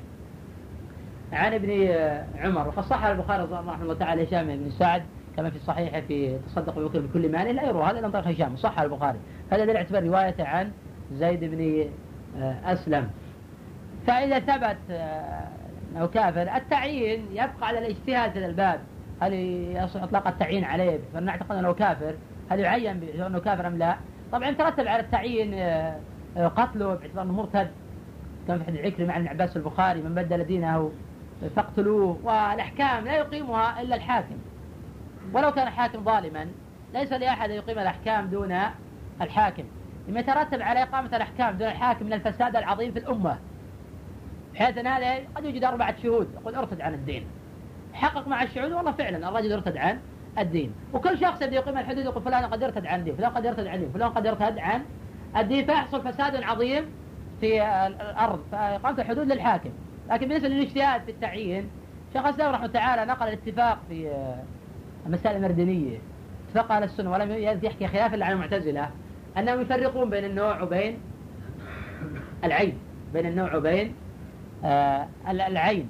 عن ابن عمر. وقد صح البخاري رحمه الله تعالى هشام بن سعد كما في الصحيح في تصدق ويوكل بكل مال لا يروى. هذا من طريق هشام. صح البخاري. هذا دليل اعتبار روايته عن زيد بن آه، أسلم. فإذا ثبت آه، أنه كافر. التعيين يبقى على الاجتهاد في الباب. هل يصح إطلاق التعيين عليه فنعتقد أنه كافر. هل يعين بأنه كافر أم لا؟ طبعا ترتب على التعيين آه، قتله باعتبار أنه مرتد. كما في حديث عكرمة عن عباس البخاري من بدل دينه فاقتلوه. والأحكام لا يقيمها إلا الحاكم. ولو كان الحاكم ظالما ليس لأحد يقيم الأحكام دون الحاكم. لما يترتب على إقامة الأحكام دون الحاكم من الفساد العظيم في الأمة. بحيث أن هذا قد يوجد أربعة شهود. يقول ارتد عن الدين. حقق مع الشهود والله فعلا الرجل ارتد عن الدين. وكل شخص يبدأ يقيم الحدود يقول فلان قد يرتد عن الدين فلان قد يرتد عن الدين فلان قد يرتد عن الدين. فيحصل فساد عظيم في الأرض فإقامة الحدود للحاكم. لكن بالنسبة للاجتهاد في التعيين شيخ الإسلام رحمه تعالى نقل الاتفاق في المسائل المردنية. اتفق أهل السنة ولم يحكي خلافا عن المعتزلة أنهم يفرقون بين النوع وبين العين. بين النوع وبين العين.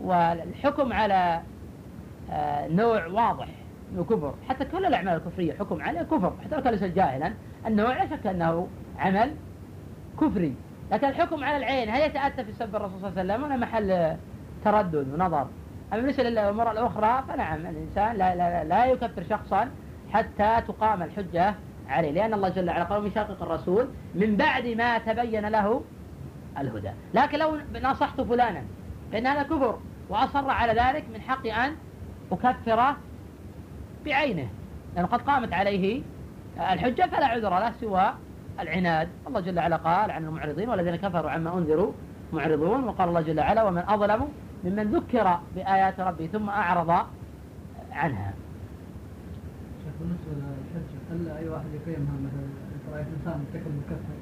والحكم على آه نوع واضح انه كفر حتى كل الأعمال الكفرية حكم عليه كفر. حتى لو كان ليس جاهلا النوع لا شك أنه عمل كفري. لكن الحكم على العين هل يتأتى في سب الرسول صلى الله عليه وسلم؟ ولا محل تردد ونظر؟ أما بالنسبة للأمور الأخرى فنعم الإنسان لا, لا, لا يكفر شخصا حتى تقام الحجة عليه. لأن الله جل وعلا قال يشاقق الرسول من بعد ما تبين له الهدى. لكن لو نصحت فلانا فإن هذا كفر وأصر على ذلك من حقي أن أكفره بعينه. لأنه قد قامت عليه الحجة فلا عذر له سوى العناد. الله جل وعلا قال عن المعرضين والذين كفروا عما أنذروا معرضون. وقال الله جل وعلا ومن أظلم ممن ذكر بآيات ربه ثم أعرض عنها. شيخ بالنسبة للحجة هل أي واحد يقيمها مثلا؟ رأيت إنسان مرتكب مكفر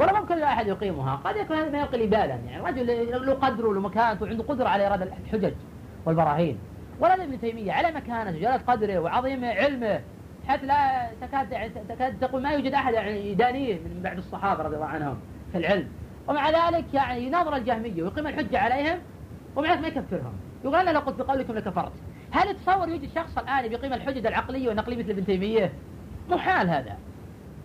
ولا ممكن أحد يقيمها. قد يكون هذا ما يلقي لبالا يعني رجل له قدره له مكانته وعنده قدرة على إرادة الحجج والبراهين. ولا ابن تيمية على مكانته جلالة قدره وعظيم علمه حتى لا تكاد تكاد تقول ما يوجد أحد يعني يدانيه من بعد الصحابة رضي الله عنهم في العلم. ومع ذلك يعني يناظر الجهمية ويقيم الحجة عليهم ومع ذلك ما يكفرهم. يقول أنا لو قلت بقولكم لكفرت هل تصور يوجد شخص الآن بيقيم الحجة العقلية والنقلية مثل ابن تيمية؟ محال هذا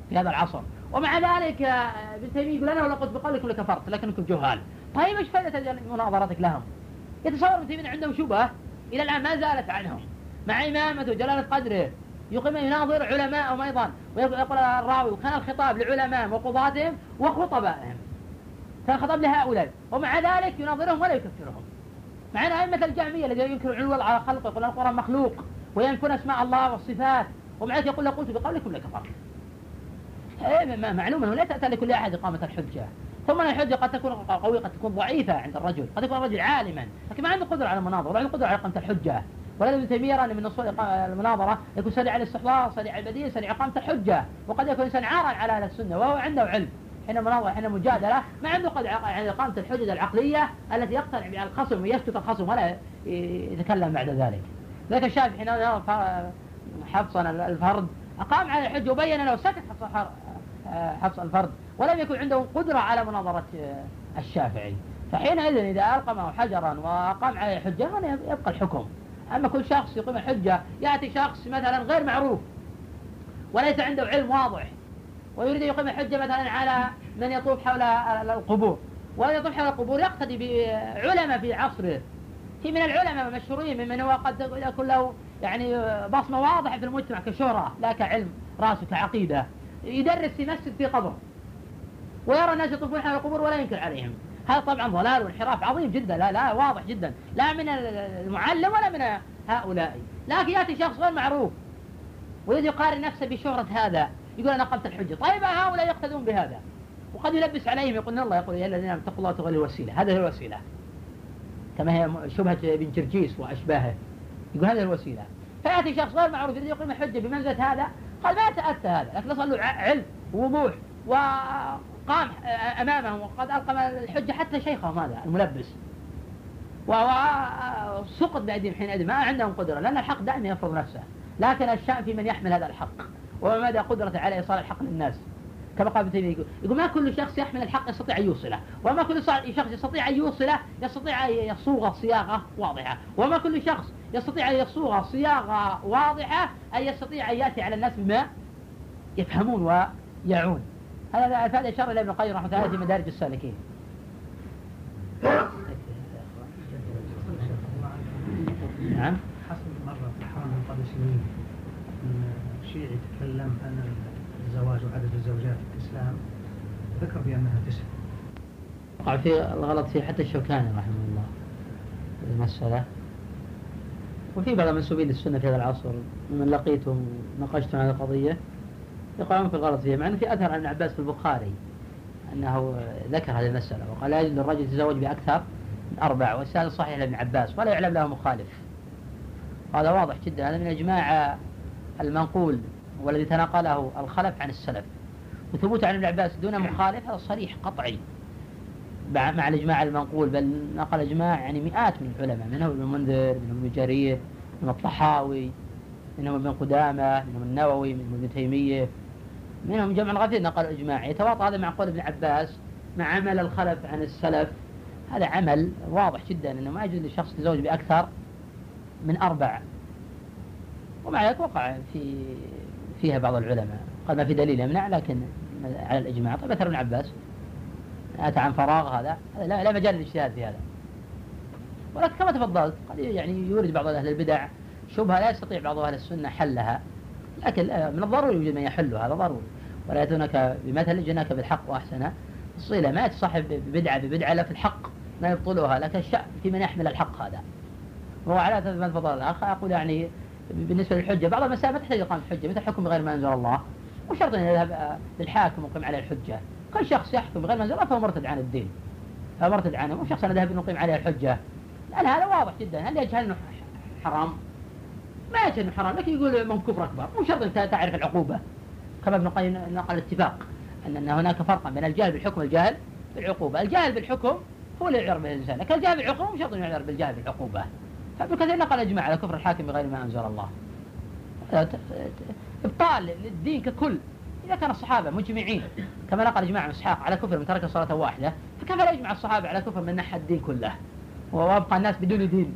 في هذا العصر. ومع ذلك آه، ابن تيمية يقول أنا لو قلت بقولكم لكفرت لكنكم جهال. طيب إيش فائدة مناظرتك لهم؟ يتصور ابن تيمية عندهم شبهة إلى الآن ما زالت عنهم. مع إمامته جلالة قدره يقيم يناظر علماءهم أيضا ويقول الراوي وكان الخطاب لعلمائهم وقضاتهم وخطبائهم كان خطاب لهؤلاء ومع ذلك يناظرهم ولا يكفرهم. مع أن أئمة الجهمية الذين ينكرون علو على خلقه يقولون القرآن مخلوق وينفون أسماء الله والصفات ومع ذلك يقول قلت بقولكم لكفر إيه، معلوم أنه لا تأتى لكل أحد إقامة الحجة. ثم الحجة قد تكون قوية قد تكون ضعيفة عند الرجل قد يكون الرجل عالما. لكن ما عنده قدرة على المناظرة ولا عنده قدرة على إقامة الحجة. ولكن ابن تيميه يرى إن من اصول إقا- المناظرة يكون سريع الاستحضار سريع البديل سريع إقامة الحجة. وقد يكون الإنسان عارا على أهل السنة وهو عنده علم. حين المناظرة حين المجادلة ما عنده قد عق- يعني إقامة الحجة العقلية التي يقتنع بها الخصم ويسكت الخصم ولا يتكلم بعد ذلك. ذلك الشافعي حين حفصا الفرد أقام على الحجة وبين له سكت الحر- حفص الفرد ولم يكن عنده قدرة على مناظرة الشافعي. فحينئذ إذا القمه حجرا واقام عليه الحجه هنا يبقى الحكم. أما كل شخص يقيم الحجه يأتي شخص مثلا غير معروف وليس عنده علم واضح ويريد أن يقيم الحجة مثلا على من يطوف حول القبور. ومن يطوف حول القبور يقتدي بعلماء في عصره. في من العلماء المشهورين ممن هو قد يكون له يعني بصمة واضحة في المجتمع كشهرة لا كعلم رأسه كعقيدة. يدرس في مسجد في قبر ويرى الناس يطوفون حول القبور ولا ينكر عليهم. هذا طبعا ضلال وانحراف عظيم جدا لا لا واضح جدا. لا من المعلم ولا من هؤلاء. لكن يأتي شخص غير معروف ويريد يقارن نفسه بشهرة هذا يقول أنا قمت الحجة. طيب هؤلاء يقتدون بهذا. وقد يلبس عليهم يقول الله يقول يا الذين اتقوا الله واتقوا الوسيلة. هذه هي الوسيلة. كما هي شبهة ابن جرجيس وأشباهه. يقول هذه الوسيلة. فيأتي شخص غير معروف يريد يقيم الحجة بمنزلة هذا قال ما يتأتى هذا لكن صار له علم ووضوح وقام أمامه وقد ألقم الحجة حتى شيخهم هذا الملبس. وسقط بأيديهم حينئذ ما عندهم قدرة لأن الحق دائما يفرض نفسه. لكن الشأن في من يحمل هذا الحق ومدى قدرته على إيصال الحق للناس؟ كما قال ابن تيمية يقول ما كل شخص يحمل الحق يستطيع أن يوصله وما كل شخص يستطيع أن يوصله يستطيع أن يصوغ صياغة واضحة وما كل شخص يستطيع أن يصوغ صياغة واضحة أن يستطيع أن يأتي على الناس بما يفهمون ويعون. هذا هذا إشارة إلى ابن القيم رحمة الله في مدارج السالكين. نعم. حصل مرة في من قبل سنين شيعي يتكلم عن الزواج وعدد الزوجات في الإسلام ذكر بأنها تسع. وقع في الغلط في حتى الشوكاني رحمه الله المسألة. وفي بعض منسوبين للسنة في هذا العصر من لقيتهم ناقشتهم هذه القضية يقعون في الغلط فيها مع أنه في أثر عن عباس في البخاري أنه ذكر هذه المسألة وقال لا للرجل يتزوج بأكثر من أربع والسادة صحيح لابن عباس ولا يعلم له مخالف. هذا واضح جدا هذا من إجماع المنقول. والذي تناقله الخلف عن السلف. وثبوت عن ابن عباس دون مخالف هذا صريح قطعي. مع مع الإجماع المنقول بل نقل إجماع يعني مئات من العلماء منهم ابن المنذر منهم ابن جرير منهم الطحاوي منهم ابن قدامة منهم النووي منهم ابن تيمية. منهم جمع غفير نقل إجماع. يتواطى هذا مع قول ابن عباس مع عمل الخلف عن السلف. هذا عمل واضح جدا أنه ما يجوز للشخص يتزوج بأكثر من أربع. ومع ذلك وقع في فيها بعض العلماء. قال ما في دليل يمنع لكن على الإجماع. طيب أثر ابن عباس. أتى عن فراغ هذا. لا, لا مجال للاجتهاد في هذا. ولكن كما تفضلت قد يعني يورد بعض أهل البدع شبهة لا يستطيع بعض أهل السنة حلها. لكن من الضروري يوجد من يحلها هذا ضروري. ولا يأتونك بمثل جناك بالحق وأحسنه. الصلة ما يتصاحب ببدعة ببدعة لا في الحق ما يبطلها. لكن الشأن في من يحمل الحق هذا. وهو على ما تفضل الأخ. أقول يعني بالنسبة للحجة بعض المسائل ما تحتاج إقامة الحجة مثل حكم بغير ما أنزل الله وشرط أن يذهب للحاكم ويقيم عليه الحجة. كل شخص يحكم بغير ما أنزل الله فهو مرتد عن الدين فهو مرتد عنه مو شخص أنا ذهب نقيم عليه الحجة. لأن هذا واضح جدا هل يجهل أنه حرام؟ ما يجهل أنه حرام لكن يقول من كفر أكبر مو شرط أن تعرف العقوبة. كما ابن القيم نقل الاتفاق أن هناك فرقا بين الجاهل بالحكم والجاهل بالعقوبة. الجاهل بالحكم هو اللي يعرف به الإنسان لكن الجاهل بالعقوبة مو شرط أن يعرف بالجاهل بالعقوبة. فابن كثير نقل إجماع على كفر الحاكم بغير ما أنزل الله. إبطال للدين ككل. إذا كان الصحابة مجمعين كما نقل إجماع إسحاق على كفر من ترك صلاة واحدة فكيف لا يجمع الصحابة على كفر من نحى الدين كله؟ ويبقى الناس بدون دين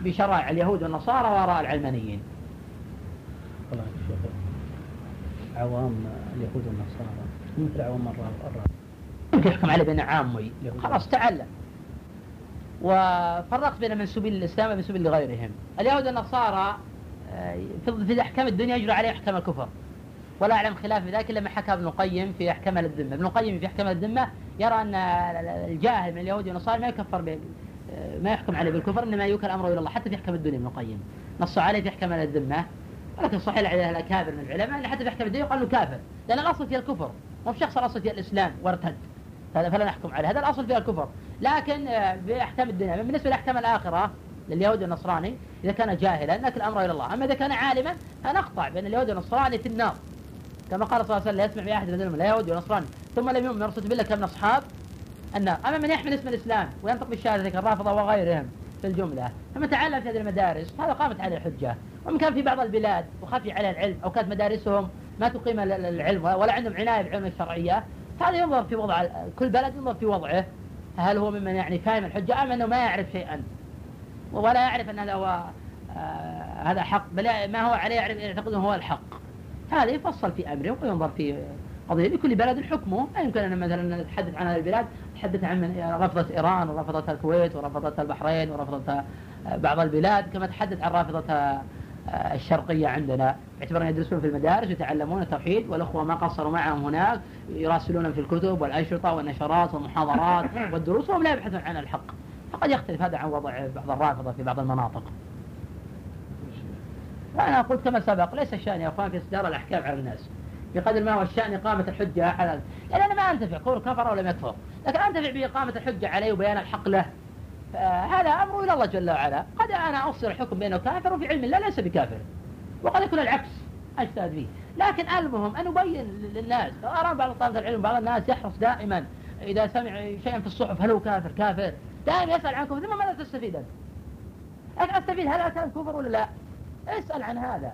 بشرائع اليهود والنصارى وراء العلمانيين. عوام اليهود والنصارى مثل عوام الرافضة يمكن يحكم عليه بأنه عامي. خلاص تعلم. وفرقت بين منسوبين للإسلام ومنسوبين لغيرهم. اليهود والنصارى في في أحكام الدنيا يجرى عليه أحكام الكفر. ولا أعلم خلاف ذلك إلا ما حكى ابن القيم في أحكام الذمه، ابن القيم في أحكام الذمه يرى أن الجاهل من اليهود والنصارى ما يكفر به ما يحكم عليه بالكفر إنما يوكل أمره إلى الله حتى في أحكام الدنيا ابن القيم. نص عليه في أحكام الذمه ولكن صحيح على الاكابر من العلماء إن حتى في أحكام الدنيا يقال له كافر. لأن الأصل فيها الكفر. مو شخص الأصل فيها الإسلام وارتد. فلا نحكم عليه. هذا الأصل فيها الكفر. لكن باحكام الدنيا. بالنسبة لأحكام الآخرة لليهود والنصراني إذا كان جاهلا نكل أمره إلى الله. أما إذا كان عالما فنقطع بين اليهود والنصراني في النار. كما قال صلى الله عليه وسلم لا يسمع بأحد من لا يهودي ولا نصراني. ثم لم يؤمن رسول بالله كم أصحاب النار. أما من يحمل اسم الإسلام وينطق بالشهادة كالرافضة وغيرهم في الجملة ثم تعلم في هذه المدارس هذا قامت عليه الحجة ومن كان في بعض البلاد وخفي عليه العلم أو كانت مدارسهم ما تقيم العلم ولا عندهم عناية بالعلم الشرعية هذا ينظر في وضع كل بلد ينظر في وضعه. هل هو ممن يعني فاهم الحجة أم أنه ما يعرف شيئا؟ ولا يعرف أن هذا هو آه هذا حق بل ما هو عليه يعرف يعتقد هو الحق. هذا يفصل في أمره وينظر في قضية. لكل بلد حكمه لا يمكن أن مثلا نتحدث عن هذه البلاد نتحدث عن رافضة إيران ورافضة الكويت ورافضة البحرين ورافضة بعض البلاد كما تحدث عن رافضة الشرقية عندنا. باعتبار يدرسون في المدارس ويتعلمون التوحيد والأخوة ما قصروا معهم هناك يراسلون في الكتب والأشرطة والنشرات والمحاضرات والدروس وهم لا يبحثون عن الحق. فقد يختلف هذا عن وضع بعض الرافضة في بعض المناطق. وأنا قلت كما سبق ليس الشأن يا أخوان في إصدار الأحكام على الناس. بقدر ما هو الشأن إقامة الحجة على يعني أنا ما أنتفع قول كفر أو لم يكفر لكن أنتفع بإقامة الحجة عليه وبيان الحق له. هذا أمر إلى الله جل وعلا. قد أنا أفصل الحكم بينه كافر وفي علم الله ليس بكافر. وقد يكون العكس أجتهد فيه. لكن ألمهم أن نبين للناس أرى بعض طلبة العلم بعض الناس يحرص دائما إذا سمع شيئا في الصحف هل هو كافر؟ كافر. دائما يسأل عن كفر ثم ماذا تستفيد أنت؟ أستفيد هل هذا كفر ولا لا؟ اسأل عن هذا.